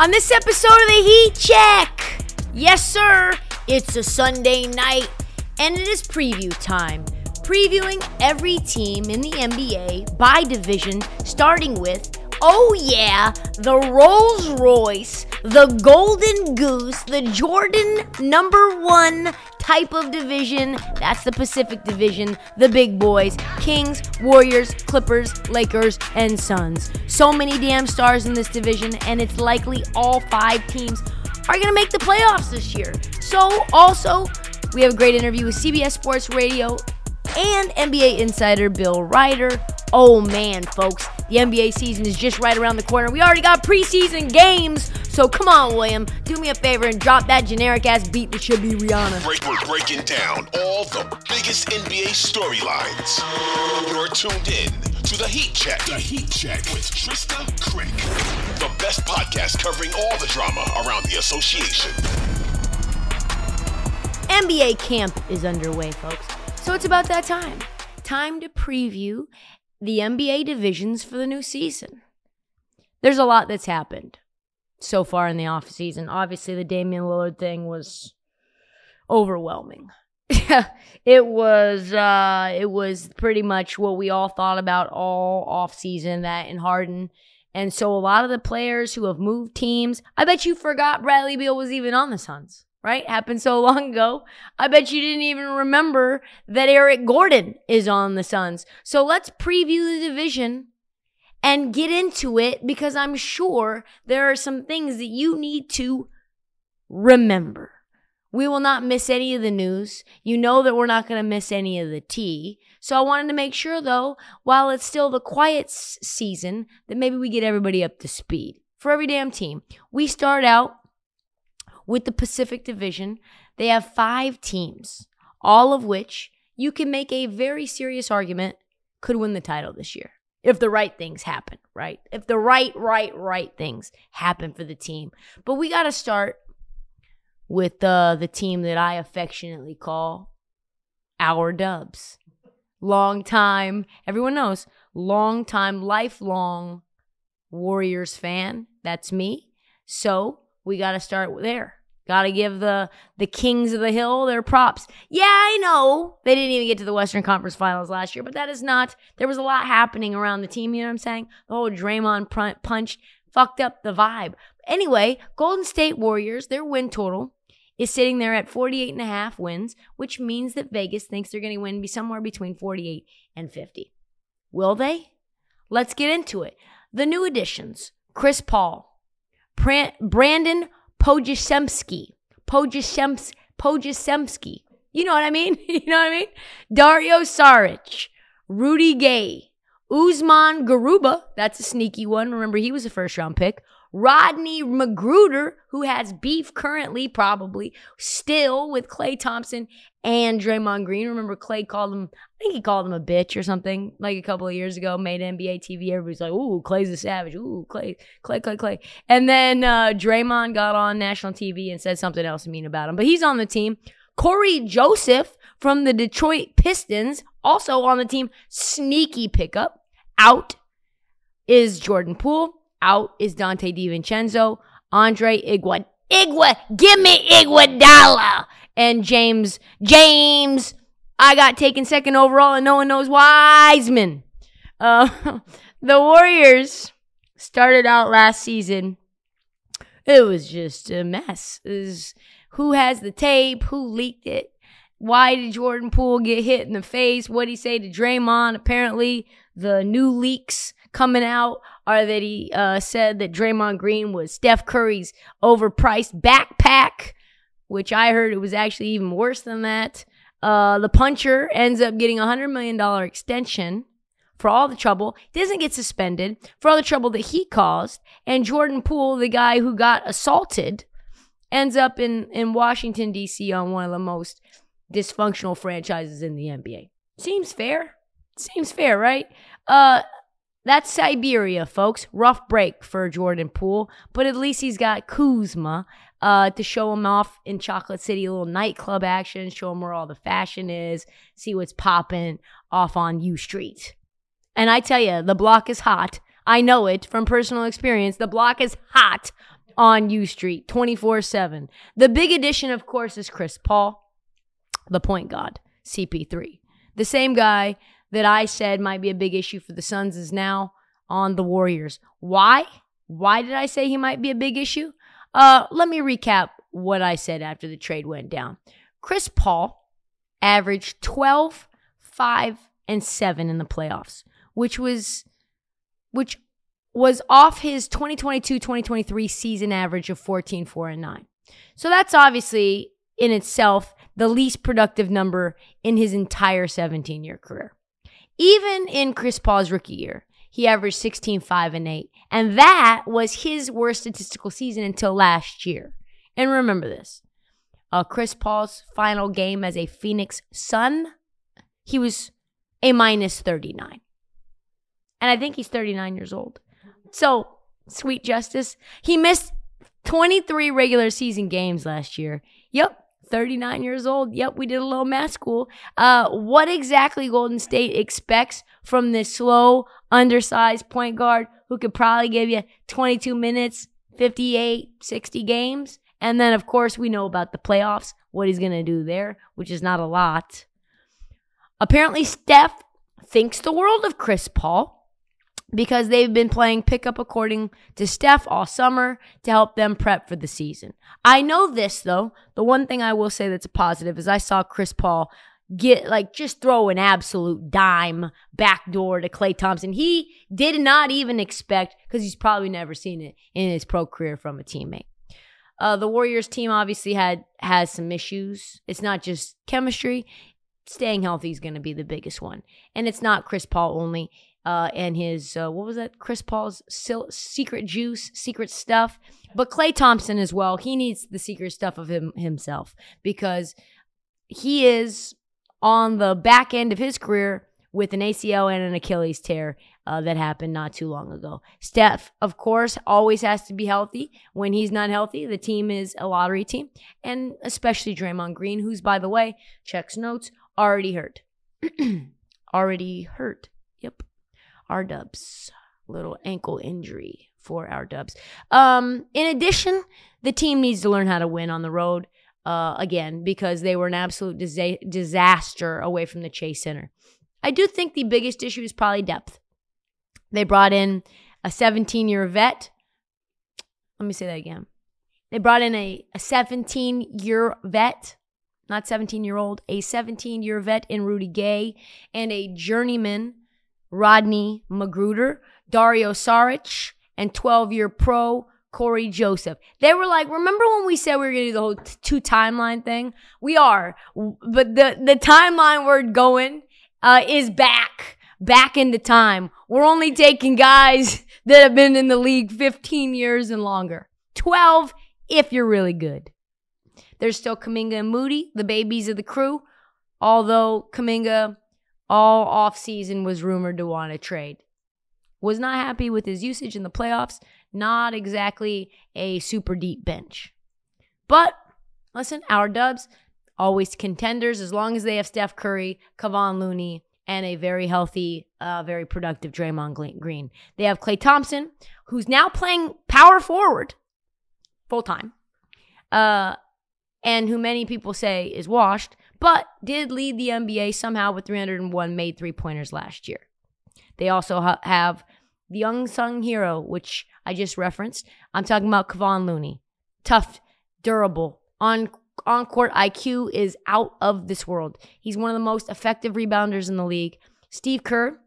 On this episode of the Heat Check, yes, sir, it's a Sunday night and it is preview time. Previewing every team in the NBA by division, starting with, oh yeah, the Rolls Royce, the Golden Goose, the Jordan number one type of division. That's the Pacific Division, the big boys Kings, Warriors, Clippers, Lakers, and Suns. So many damn stars in this division, and it's likely all five teams are going to make the playoffs this year. So, also, we have a great interview with CBS Sports Radio and NBA insider Bill Ryder. Oh man, folks, the NBA season is just right around the corner. We already got preseason games. So come on, William, do me a favor and drop that generic ass beat that should be Rihanna. Break, we're breaking down all the biggest NBA storylines. You're tuned in to the Heat Check. The Heat Check with Trysta Krick, the best podcast covering all the drama around the association. NBA camp is underway, folks. So it's about that time. Time to preview the NBA divisions for the new season. There's a lot that's happened so far in the offseason. Obviously, the Damian Lillard thing was overwhelming. it was uh it was pretty much what we all thought about all offseason that in Harden. And so a lot of the players who have moved teams, I bet you forgot Bradley Beal was even on the Suns right? Happened so long ago. I bet you didn't even remember that Eric Gordon is on the Suns. So let's preview the division and get into it because I'm sure there are some things that you need to remember. We will not miss any of the news. You know that we're not going to miss any of the tea. So I wanted to make sure, though, while it's still the quiet s- season, that maybe we get everybody up to speed for every damn team. We start out with the Pacific Division. They have five teams, all of which you can make a very serious argument could win the title this year. If the right things happen, right? If the right, right, right things happen for the team. But we got to start with uh, the team that I affectionately call our Dubs. Long time, everyone knows, long time, lifelong Warriors fan. That's me. So we got to start there. Got to give the the Kings of the Hill their props. Yeah, I know they didn't even get to the Western Conference Finals last year, but that is not. There was a lot happening around the team. You know what I'm saying? The whole Draymond punch fucked up the vibe. Anyway, Golden State Warriors, their win total is sitting there at 48 and a half wins, which means that Vegas thinks they're going to win be somewhere between 48 and 50. Will they? Let's get into it. The new additions: Chris Paul, Brandon Podziemski. Podziemski. Podziemski. You know what I mean? you know what I mean? Dario Saric, Rudy Gay, Usman Garuba. That's a sneaky one. Remember, he was a first round pick. Rodney McGruder, who has beef currently, probably still with Klay Thompson and Draymond Green. Remember, Klay called him, I think he called him a bitch or something like a couple of years ago, made NBA TV. Everybody's like, ooh, Klay's a savage. Ooh, Klay, Klay, Klay, Klay. And then uh, Draymond got on national TV and said something else mean about him. But he's on the team. Cory Joseph from the Detroit Pistons, also on the team. Sneaky pickup. Out is Jordan Poole. Out is Donte DiVincenzo, Andre Igua, Igua, give me Iguodala, and James, James, I got taken second overall, and no one knows Wiseman. Uh, the Warriors started out last season. It was just a mess. Was, who has the tape? Who leaked it? Why did Jordan Poole get hit in the face? What did he say to Draymond? Apparently, the new leaks coming out are that he uh, said that Draymond Green was Steph Curry's overpriced backpack, which I heard it was actually even worse than that. Uh, the puncher ends up getting a $100 million extension for all the trouble. Doesn't get suspended for all the trouble that he caused. And Jordan Poole, the guy who got assaulted, ends up in, in Washington, D.C. on one of the most dysfunctional franchises in the NBA. Seems fair. Seems fair, right? Uh, that's Siberia, folks. Rough break for Jordan Poole, but at least he's got Kuzma uh, to show him off in Chocolate City, a little nightclub action, show him where all the fashion is, see what's popping off on U Street. And I tell you, the block is hot. I know it from personal experience. The block is hot on U Street 24 7. The big addition, of course, is Chris Paul, the point guard, CP3. The same guy that I said might be a big issue for the Suns is now on the Warriors. Why? Why did I say he might be a big issue? Uh, let me recap what I said after the trade went down. Chris Paul averaged 12, 5, and 7 in the playoffs, which was which was off his 2022-2023 season average of 14, 4, and 9. So that's obviously in itself the least productive number in his entire 17 year career. Even in Chris Paul's rookie year, he averaged 16, 5, and 8. And that was his worst statistical season until last year. And remember this uh, Chris Paul's final game as a Phoenix Sun, he was a minus 39. And I think he's 39 years old. So, sweet justice. He missed 23 regular season games last year. Yep, 39 years old. Yep, we did a little math school. Uh, what exactly Golden State expects from this slow, undersized point guard who could probably give you 22 minutes, 58, 60 games? And then, of course, we know about the playoffs, what he's going to do there, which is not a lot. Apparently, Steph thinks the world of Chris Paul because they've been playing pickup according to Steph all summer to help them prep for the season. I know this though. The one thing I will say that's a positive is I saw Chris Paul get like just throw an absolute dime backdoor to Klay Thompson. He did not even expect because he's probably never seen it in his pro career from a teammate. Uh, the Warriors team obviously had has some issues. It's not just chemistry. Staying healthy is going to be the biggest one, and it's not Chris Paul only uh, and his uh, what was that? Chris Paul's sil- secret juice, secret stuff. But Klay Thompson as well. He needs the secret stuff of him himself because he is on the back end of his career with an ACL and an Achilles tear uh, that happened not too long ago. Steph, of course, always has to be healthy. When he's not healthy, the team is a lottery team, and especially Draymond Green, who's by the way checks notes already hurt, already hurt. Yep our dubs. Little ankle injury for our dubs. Um, in addition, the team needs to learn how to win on the road uh, again because they were an absolute disa- disaster away from the Chase Center. I do think the biggest issue is probably depth. They brought in a 17 year vet. Let me say that again. They brought in a, a 17 year vet, not 17 year old, a 17 year vet in Rudy Gay, and a journeyman Rodney McGruder, Dario Saric, and 12 year pro Cory Joseph. They were like, remember when we said we were going to do the whole t- two timeline thing? We are. But the, the timeline we're going uh, is back, back into time. We're only taking guys that have been in the league 15 years and longer. 12 if you're really good. There's still Kuminga and Moody, the babies of the crew. Although Kuminga all offseason was rumored to want to trade. Was not happy with his usage in the playoffs. Not exactly a super deep bench. But listen, our dubs, always contenders as long as they have Steph Curry, Kevon Looney, and a very healthy, uh, very productive Draymond Green. They have Klay Thompson, who's now playing power forward full time, uh, and who many people say is washed but did lead the NBA somehow with 301 made three pointers last year. They also ha- have the unsung hero, which I just referenced. I'm talking about Kevon Looney. Tough, durable, on on court IQ is out of this world. He's one of the most effective rebounders in the league. Steve Kerr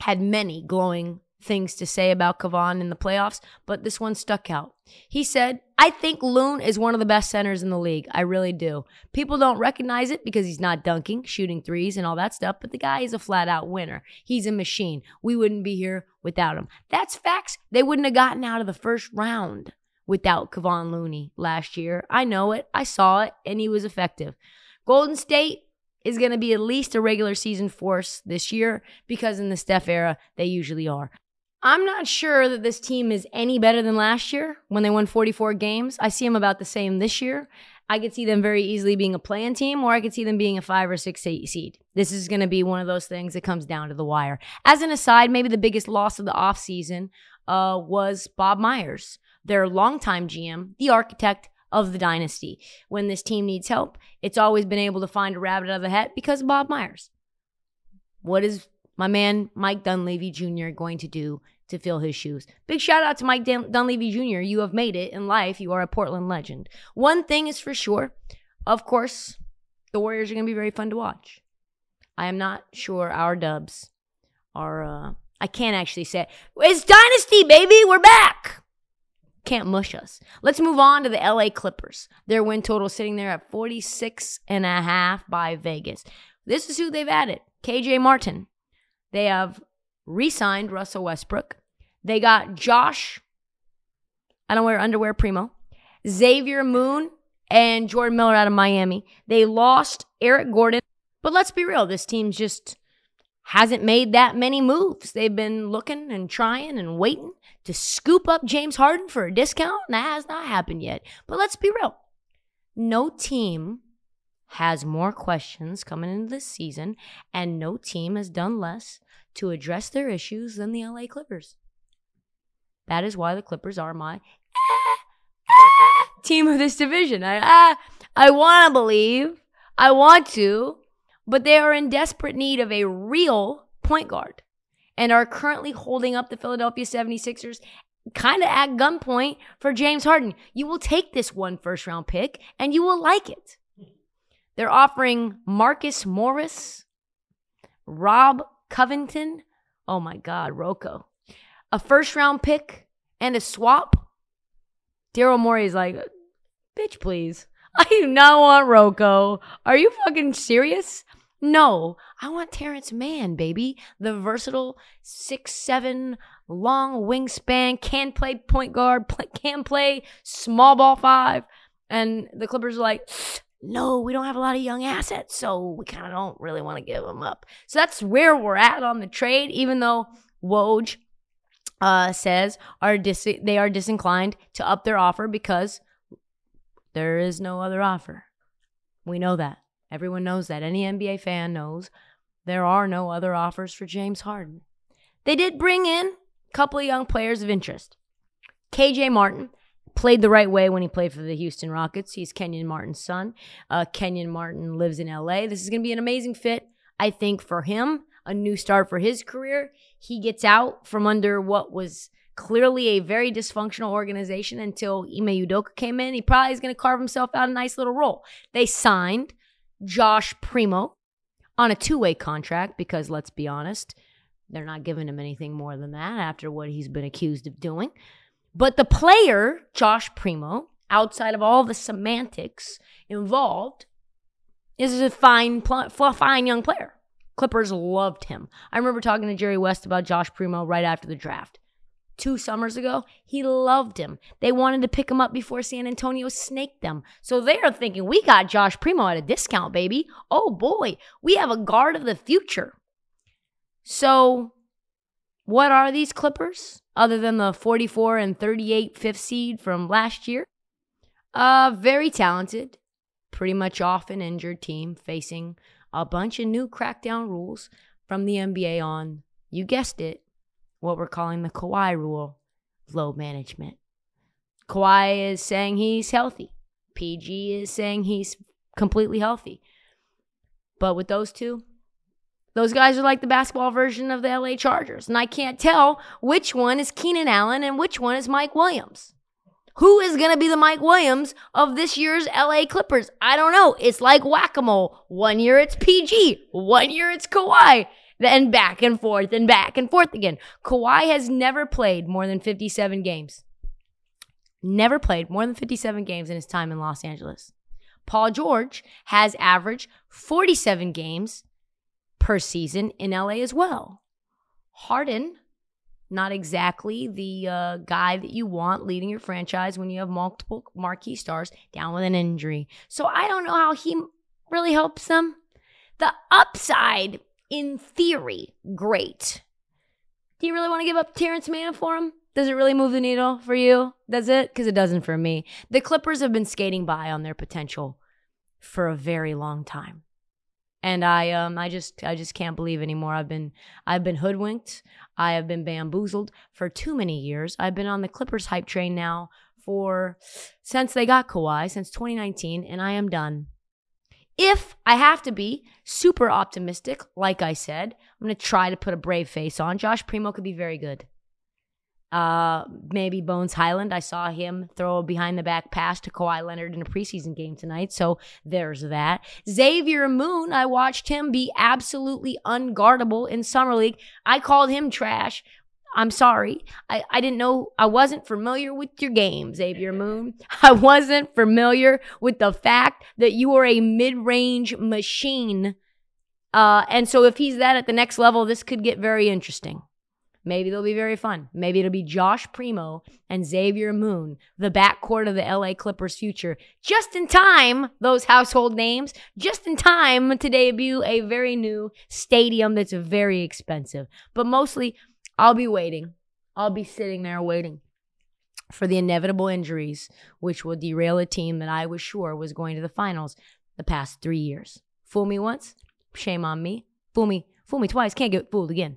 had many glowing things to say about Kevon in the playoffs, but this one stuck out. He said, I think Loon is one of the best centers in the league. I really do. People don't recognize it because he's not dunking, shooting threes, and all that stuff, but the guy is a flat out winner. He's a machine. We wouldn't be here without him. That's facts. They wouldn't have gotten out of the first round without Kevon Looney last year. I know it. I saw it, and he was effective. Golden State is going to be at least a regular season force this year because in the Steph era, they usually are. I'm not sure that this team is any better than last year when they won 44 games. I see them about the same this year. I could see them very easily being a play-in team, or I could see them being a five or six eight seed. This is going to be one of those things that comes down to the wire. As an aside, maybe the biggest loss of the offseason uh, was Bob Myers, their longtime GM, the architect of the dynasty. When this team needs help, it's always been able to find a rabbit out of the hat because of Bob Myers. What is my man Mike Dunleavy Jr. going to do to fill his shoes? Big shout out to Mike Dun- Dunleavy Jr. You have made it in life. You are a Portland legend. One thing is for sure. Of course, the Warriors are going to be very fun to watch. I am not sure our dubs are, uh, I can't actually say, it. it's Dynasty, baby. We're back. Can't mush us. Let's move on to the LA Clippers. Their win total sitting there at 46 and a half by Vegas. This is who they've added. KJ Martin. They have re-signed Russell Westbrook. They got Josh, I don't wear underwear primo, Xavier Moon, and Jordan Miller out of Miami. They lost Eric Gordon. But let's be real, this team just hasn't made that many moves. They've been looking and trying and waiting to scoop up James Harden for a discount, and that has not happened yet. But let's be real. No team has more questions coming into this season, and no team has done less to address their issues than the LA Clippers. That is why the Clippers are my team of this division. I ah, I want to believe, I want to, but they are in desperate need of a real point guard and are currently holding up the Philadelphia 76ers kind of at gunpoint for James Harden. You will take this one first round pick and you will like it. They're offering Marcus Morris, Rob Covington. Oh my God, Rocco. A first round pick and a swap. Daryl Morey is like, bitch, please. I do not want Rocco. Are you fucking serious? No, I want Terance Mann, baby. The versatile six seven, long wingspan, can play point guard, play, can play small ball five. And the Clippers are like, no, we don't have a lot of young assets, so we kind of don't really want to give them up. So that's where we're at on the trade, even though Woj uh, says are dis- they are disinclined to up their offer because there is no other offer. We know that. Everyone knows that. Any NBA fan knows there are no other offers for James Harden. They did bring in a couple of young players of interest. KJ Martin played the right way when he played for the Houston Rockets. He's Kenyon Martin's son. Uh, Kenyon Martin lives in LA. This is going to be an amazing fit, I think, for him. A new start for his career. He gets out from under what was clearly a very dysfunctional organization until Ime Udoka came in. He probably is going to carve himself out a nice little role. They signed Josh Primo on a two way contract because, let's be honest, they're not giving him anything more than that after what he's been accused of doing. But the player, Josh Primo, outside of all the semantics involved, is a fine, pl- fine young player. Clippers loved him. I remember talking to Jerry West about Josh Primo right after the draft. Two summers ago, he loved him. They wanted to pick him up before San Antonio snaked them. So they are thinking, we got Josh Primo at a discount, baby. Oh boy, we have a guard of the future. So, what are these Clippers other than the 44 and 38 fifth seed from last year? A very talented, pretty much off an injured team facing a bunch of new crackdown rules from the NBA on, you guessed it, what we're calling the Kawhi rule load management. Kawhi is saying he's healthy. PG is saying he's completely healthy. But with those two, those guys are like the basketball version of the LA Chargers. And I can't tell which one is Keenan Allen and which one is Mike Williams. Who is going to be the Mike Williams of this year's LA Clippers? I don't know. It's like whack a mole. One year it's PG, one year it's Kawhi, then back and forth and back and forth again. Kawhi has never played more than 57 games. Never played more than 57 games in his time in Los Angeles. Paul George has averaged 47 games per season in LA as well. Harden, not exactly the uh, guy that you want leading your franchise when you have multiple marquee stars down with an injury. So I don't know how he really helps them. The upside, in theory, great. Do you really want to give up Terance Mann for him? Does it really move the needle for you? Does it? Because it doesn't for me. The Clippers have been skating by on their potential for a very long time. And I um I just I just can't believe anymore. I've been I've been hoodwinked. I have been bamboozled for too many years. I've been on the Clippers hype train now for since they got Kawhi, since 2019, and I am done. If I have to be super optimistic, like I said, I'm going to try to put a brave face on. Josh Primo could be very good. Uh, maybe Bones Hyland. I saw him throw a behind the back pass to Kawhi Leonard in a preseason game tonight. So there's that. Xavier Moon, I watched him be absolutely unguardable in Summer League. I called him trash. I'm sorry. I, I didn't know, I wasn't familiar with your game, Xavier Moon. I wasn't familiar with the fact that you are a mid range machine. Uh, and so if he's that at the next level, this could get very interesting. Maybe they'll be very fun. Maybe it'll be Josh Primo and Xavier Moon, the backcourt of the LA Clippers future, just in time, those household names, just in time to debut a very new stadium that's very expensive. But mostly, I'll be waiting. I'll be sitting there waiting for the inevitable injuries, which will derail a team that I was sure was going to the finals the past three years. Fool me once, shame on me. Fool me, fool me twice, can't get fooled again.